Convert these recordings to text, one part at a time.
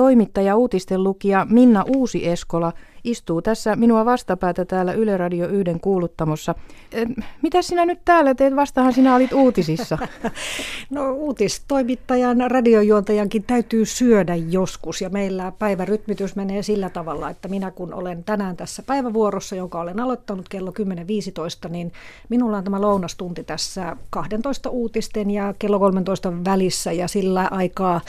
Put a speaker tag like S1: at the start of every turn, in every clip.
S1: Uutistoimittaja, uutisten lukija Minna Uusi-Eskola istuu tässä minua vastapäätä täällä Yle Radio 1 kuuluttamossa. Mitä sinä nyt täällä teet? Vastahan sinä olit uutisissa.
S2: No uutistoimittajan, radiojuontajankin täytyy syödä joskus ja meillä päivärytmitys menee sillä tavalla, että minä kun olen tänään tässä päivävuorossa, jonka olen aloittanut kello 10.15, niin minulla on tämä lounastunti tässä 12 uutisten ja kello 13 välissä ja sillä aikaa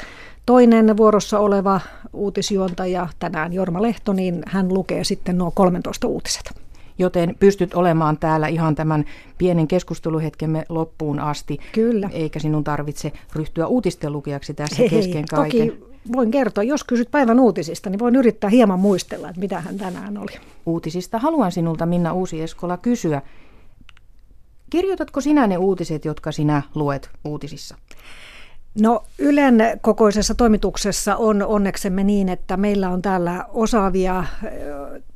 S2: Toinen vuorossa oleva uutisjuontaja, tänään Jorma Lehto, niin hän lukee sitten nuo 13 uutiset.
S1: Joten pystyt olemaan täällä ihan tämän pienen keskusteluhetkemme loppuun asti.
S2: Kyllä.
S1: Eikä sinun tarvitse ryhtyä uutisten lukijaksi tässä Hei, kesken kaiken.
S2: Toki voin kertoa, jos kysyt päivän uutisista, niin voin yrittää hieman muistella, että mitä hän tänään oli.
S1: Uutisista haluan sinulta, Minna Uusi-Eskola, kysyä. Kirjoitatko sinä ne uutiset, jotka sinä luet uutisissa?
S2: No Ylen kokoisessa toimituksessa on onneksemme niin, että meillä on täällä osaavia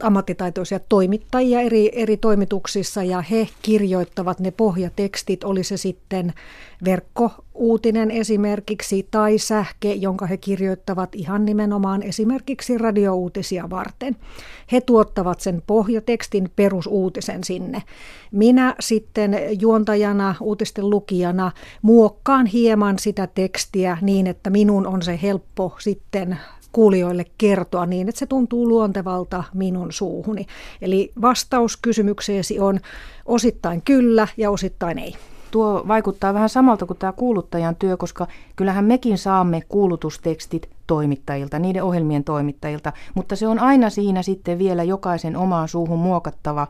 S2: ammattitaitoisia toimittajia eri, eri toimituksissa ja he kirjoittavat ne pohjatekstit, oli se sitten verkkouutinen esimerkiksi tai sähke, jonka he kirjoittavat ihan nimenomaan esimerkiksi radiouutisia varten. He tuottavat sen pohjatekstin perusuutisen sinne. Minä sitten juontajana, uutisten lukijana muokkaan hieman sitä tekstiä niin, että minun on se helppo sitten kuulijoille kertoa niin, että se tuntuu luontevalta minun suuhuni. Eli vastaus kysymykseesi on osittain kyllä ja osittain ei
S1: tuo vaikuttaa vähän samalta kuin tämä kuuluttajan työ, koska kyllähän mekin saamme kuulutustekstit toimittajilta, niiden ohjelmien toimittajilta, mutta se on aina siinä sitten vielä jokaisen omaan suuhun muokattava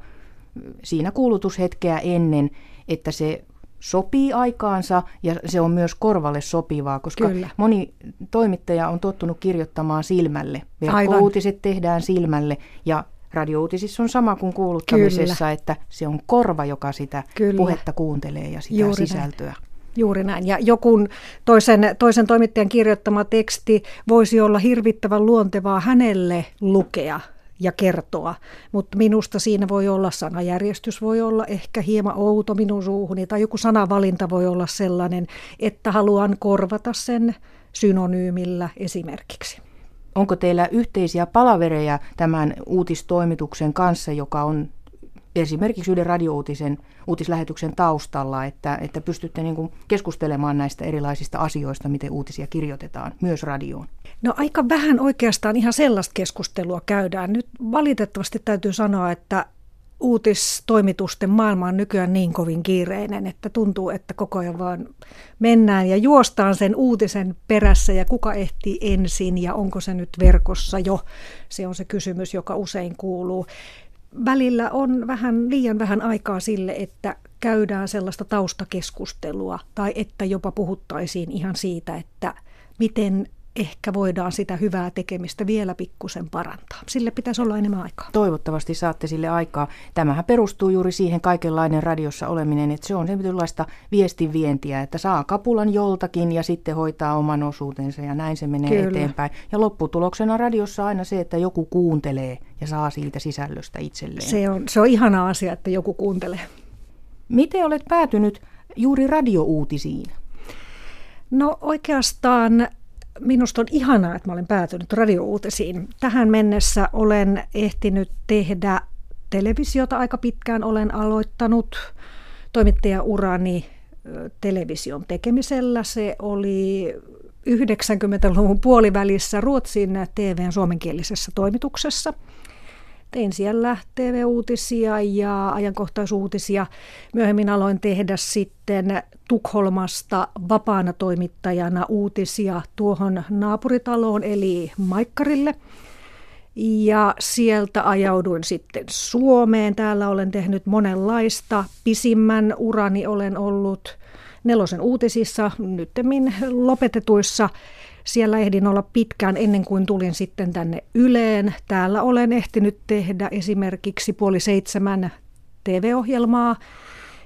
S1: siinä kuulutushetkeä ennen, että se sopii aikaansa ja se on myös korvalle sopivaa, koska Kyllä. moni toimittaja on tottunut kirjoittamaan silmälle. Verkkouutiset tehdään silmälle ja radiouutisissa on sama kuin kuuluttamisessa, Kyllä. että se on korva, joka sitä Kyllä. puhetta kuuntelee ja sitä Juuri sisältöä. Näin.
S2: Juuri näin. Ja joku toisen, toisen toimittajan kirjoittama teksti voisi olla hirvittävän luontevaa hänelle lukea ja kertoa, mutta minusta siinä voi olla sanajärjestys, voi olla ehkä hieman outo minun suuhuni, tai joku sanavalinta voi olla sellainen, että haluan korvata sen synonyymillä esimerkiksi.
S1: Onko teillä yhteisiä palavereja tämän uutistoimituksen kanssa, joka on esimerkiksi Ylen radiouutisen uutislähetyksen taustalla, että, että pystytte niin kuin keskustelemaan näistä erilaisista asioista, miten uutisia kirjoitetaan, myös radioon?
S2: No aika vähän oikeastaan ihan sellaista keskustelua käydään. Nyt valitettavasti täytyy sanoa, että uutistoimitusten maailma on nykyään niin kovin kiireinen, että tuntuu, että koko ajan vaan mennään ja juostaan sen uutisen perässä ja kuka ehtii ensin ja onko se nyt verkossa jo. Se on se kysymys, joka usein kuuluu. Välillä on vähän liian vähän aikaa sille, että käydään sellaista taustakeskustelua tai että jopa puhuttaisiin ihan siitä, että miten ehkä voidaan sitä hyvää tekemistä vielä pikkusen parantaa. Sille pitäisi olla enemmän aikaa.
S1: Toivottavasti saatte sille aikaa. Tämähän perustuu juuri siihen kaikenlainen radiossa oleminen, että se on semmoista viestin vientiä, että saa kapulan joltakin ja sitten hoitaa oman osuutensa ja näin se menee Kyllä. eteenpäin. Ja lopputuloksena radiossa aina se, että joku kuuntelee ja saa siitä sisällöstä itselleen.
S2: Se on, se on ihana asia, että joku kuuntelee.
S1: Miten olet päätynyt juuri radiouutisiin?
S2: No oikeastaan minusta on ihanaa, että mä olen päätynyt radiouutisiin. Tähän mennessä olen ehtinyt tehdä televisiota aika pitkään. Olen aloittanut toimittajaurani television tekemisellä. Se oli 90-luvun puolivälissä Ruotsin TVn suomenkielisessä toimituksessa – tein siellä TV-uutisia ja ajankohtaisuutisia. Myöhemmin aloin tehdä sitten Tukholmasta vapaana toimittajana uutisia tuohon naapuritaloon eli Maikkarille. Ja sieltä ajauduin sitten Suomeen. Täällä olen tehnyt monenlaista. Pisimmän urani olen ollut nelosen uutisissa, nyttemmin lopetetuissa siellä ehdin olla pitkään ennen kuin tulin sitten tänne Yleen. Täällä olen ehtinyt tehdä esimerkiksi puoli seitsemän TV-ohjelmaa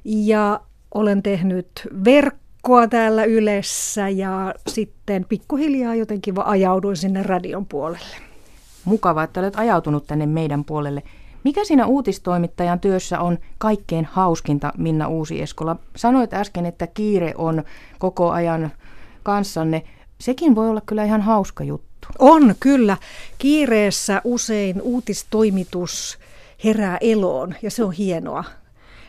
S2: ja olen tehnyt verkkoa täällä Ylessä ja sitten pikkuhiljaa jotenkin vaan ajauduin sinne radion puolelle.
S1: Mukavaa, että olet ajautunut tänne meidän puolelle. Mikä siinä uutistoimittajan työssä on kaikkein hauskinta, Minna Uusi-Eskola? Sanoit äsken, että kiire on koko ajan kanssanne sekin voi olla kyllä ihan hauska juttu.
S2: On, kyllä. Kiireessä usein uutistoimitus herää eloon ja se on hienoa.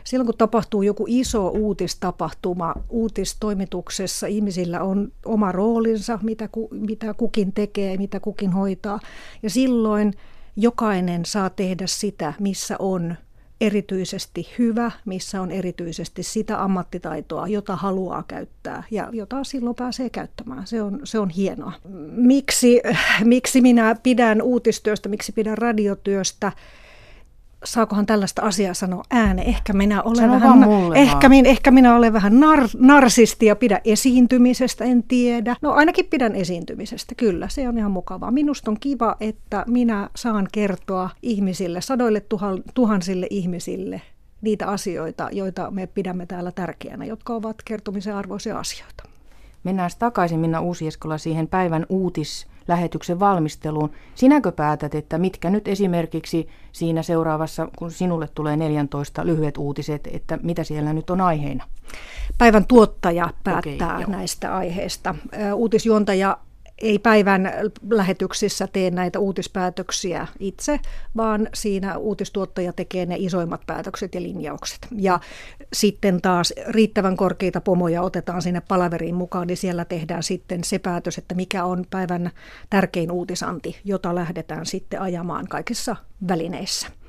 S2: Silloin kun tapahtuu joku iso uutistapahtuma uutistoimituksessa, ihmisillä on oma roolinsa, mitä, ku, mitä kukin tekee, mitä kukin hoitaa. Ja silloin jokainen saa tehdä sitä, missä on erityisesti hyvä, missä on erityisesti sitä ammattitaitoa, jota haluaa käyttää ja jota silloin pääsee käyttämään. Se on, se on hienoa. Miksi, miksi minä pidän uutistyöstä, miksi pidän radiotyöstä? Saakohan tällaista asiaa sanoa ääne. Ehkä minä olen
S1: Sano
S2: vähän,
S1: ehkä,
S2: min, ehkä minä olen vähän nar, narsisti ja pidä esiintymisestä, en tiedä. No ainakin pidän esiintymisestä, kyllä, se on ihan mukavaa. Minusta on kiva, että minä saan kertoa ihmisille, sadoille tuhansille ihmisille niitä asioita, joita me pidämme täällä tärkeänä, jotka ovat kertomisen arvoisia asioita.
S1: Mennään takaisin Minna Uusieskola siihen päivän uutis lähetyksen valmisteluun. Sinäkö päätät, että mitkä nyt esimerkiksi siinä seuraavassa, kun sinulle tulee 14 lyhyet uutiset, että mitä siellä nyt on aiheena?
S2: Päivän tuottaja päättää okay, näistä aiheista. Uutisjuontaja ei päivän lähetyksissä tee näitä uutispäätöksiä itse, vaan siinä uutistuottaja tekee ne isoimmat päätökset ja linjaukset. Ja sitten taas riittävän korkeita pomoja otetaan sinne palaveriin mukaan, niin siellä tehdään sitten se päätös, että mikä on päivän tärkein uutisanti, jota lähdetään sitten ajamaan kaikissa välineissä.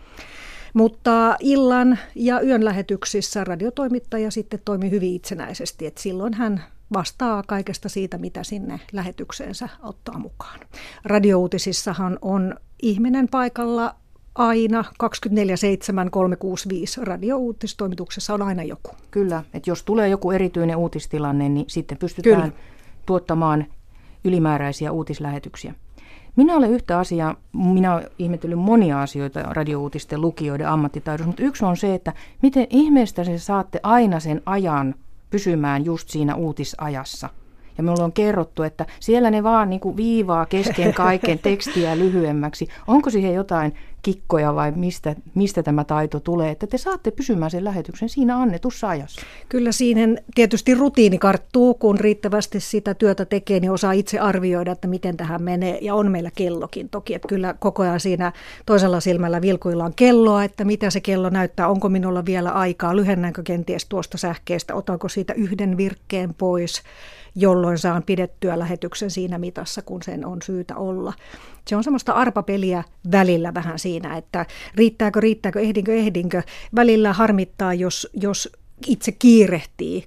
S2: Mutta illan ja yön lähetyksissä radiotoimittaja sitten toimi hyvin itsenäisesti, että silloin hän vastaa kaikesta siitä, mitä sinne lähetykseensä ottaa mukaan. Radiouutisissahan on ihminen paikalla aina 24-7, 365 radiouutistoimituksessa on aina joku.
S1: Kyllä, että jos tulee joku erityinen uutistilanne, niin sitten pystytään Kyllä. tuottamaan ylimääräisiä uutislähetyksiä. Minä olen yhtä asiaa, minä olen ihmetellyt monia asioita radiouutisten lukijoiden ammattitaidossa, mutta yksi on se, että miten ihmeestä se saatte aina sen ajan pysymään just siinä uutisajassa. Ja minulle on kerrottu, että siellä ne vaan niin kuin viivaa kesken kaiken tekstiä lyhyemmäksi. Onko siihen jotain kikkoja vai mistä, mistä tämä taito tulee, että te saatte pysymään sen lähetyksen siinä annetussa ajassa?
S2: Kyllä siinä tietysti rutiini karttuu, kun riittävästi sitä työtä tekee, niin osaa itse arvioida, että miten tähän menee. Ja on meillä kellokin toki, että kyllä koko ajan siinä toisella silmällä vilkuillaan kelloa, että mitä se kello näyttää, onko minulla vielä aikaa, lyhennänkö kenties tuosta sähkeestä, otanko siitä yhden virkkeen pois jolloin saan pidettyä lähetyksen siinä mitassa, kun sen on syytä olla. Se on semmoista arpapeliä välillä vähän siinä, että riittääkö, riittääkö, ehdinkö, ehdinkö. Välillä harmittaa, jos, jos itse kiirehtii,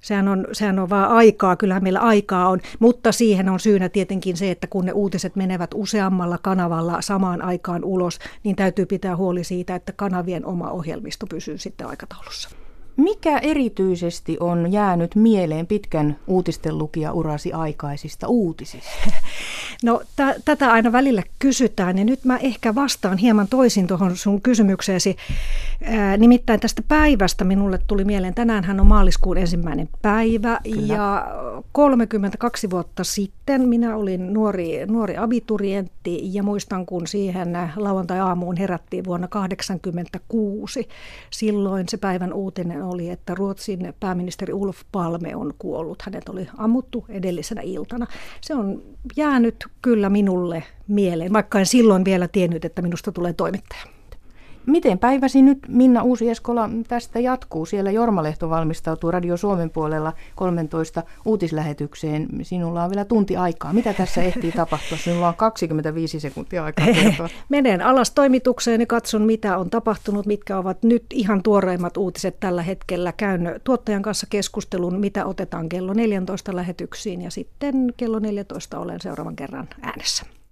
S2: Sehän on, sehän on vaan aikaa, kyllähän meillä aikaa on, mutta siihen on syynä tietenkin se, että kun ne uutiset menevät useammalla kanavalla samaan aikaan ulos, niin täytyy pitää huoli siitä, että kanavien oma ohjelmisto pysyy sitten aikataulussa.
S1: Mikä erityisesti on jäänyt mieleen pitkän uutisten lukija urasi aikaisista uutisista?
S2: No t- tätä aina välillä kysytään ja nyt mä ehkä vastaan hieman toisin tuohon sun kysymykseesi. Ää, nimittäin tästä päivästä minulle tuli mieleen, tänään on maaliskuun ensimmäinen päivä Kyllä. ja 32 vuotta sitten minä olin nuori, nuori abiturientti ja muistan kun siihen lauantai-aamuun herättiin vuonna 1986. Silloin se päivän uutinen oli, että Ruotsin pääministeri Ulf Palme on kuollut. Hänet oli ammuttu edellisenä iltana. Se on jäänyt kyllä minulle mieleen, vaikka en silloin vielä tiennyt, että minusta tulee toimittaja.
S1: Miten päiväsi nyt Minna Uusi-Eskola tästä jatkuu? Siellä Jorma-Lehto valmistautuu Radio Suomen puolella 13 uutislähetykseen. Sinulla on vielä tunti aikaa. Mitä tässä ehtii tapahtua? Sinulla on 25 sekuntia aikaa.
S2: Menen alas toimitukseen ja katson, mitä on tapahtunut, mitkä ovat nyt ihan tuoreimmat uutiset tällä hetkellä. Käyn tuottajan kanssa keskustelun, mitä otetaan kello 14 lähetyksiin ja sitten kello 14 olen seuraavan kerran äänessä.